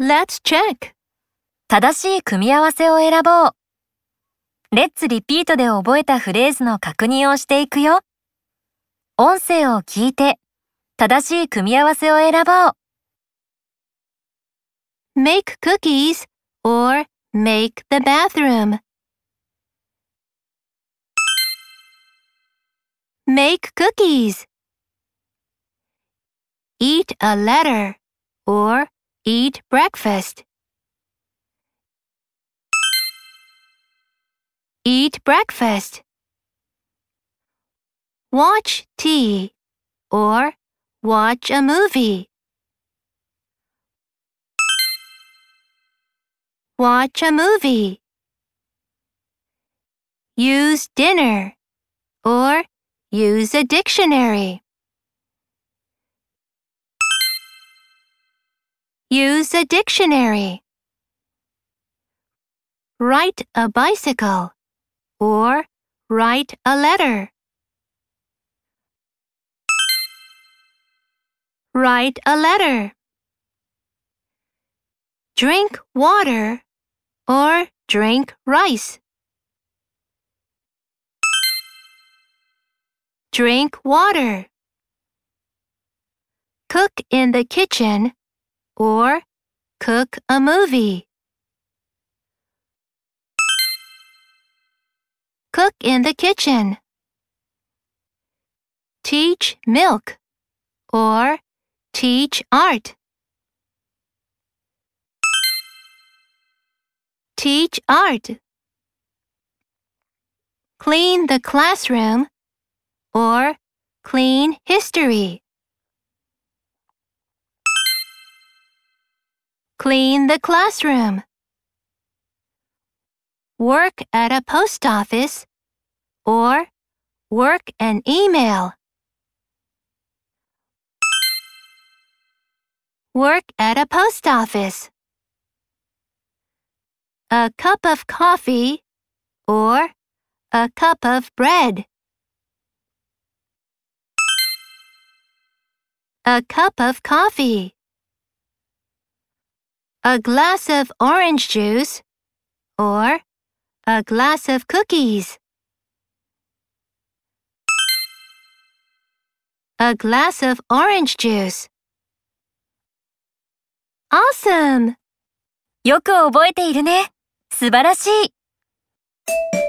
Let's check. 正しい組み合わせを選ぼう。レッツリピートで覚えたフレーズの確認をしていくよ。音声を聞いて、正しい組み合わせを選ぼう。Make cookies or make the bathroom. Make cookies. Eat a letter or eat breakfast. Eat breakfast. Watch tea or watch a movie. Watch a movie. Use dinner or use a dictionary. Use a dictionary. Ride a bicycle or write a letter. Write a letter. Drink water or drink rice. Drink water. Cook in the kitchen or cook a movie. Cook in the kitchen. Teach milk or teach art. Teach art. Clean the classroom or clean history. Clean the classroom. Work at a post office or work an email. Work at a post office. A cup of coffee or a cup of bread. A cup of coffee A glass of orange juice or a glass of cookies. A glass of orange juice. Awesome! よく覚えているね。素晴らしい。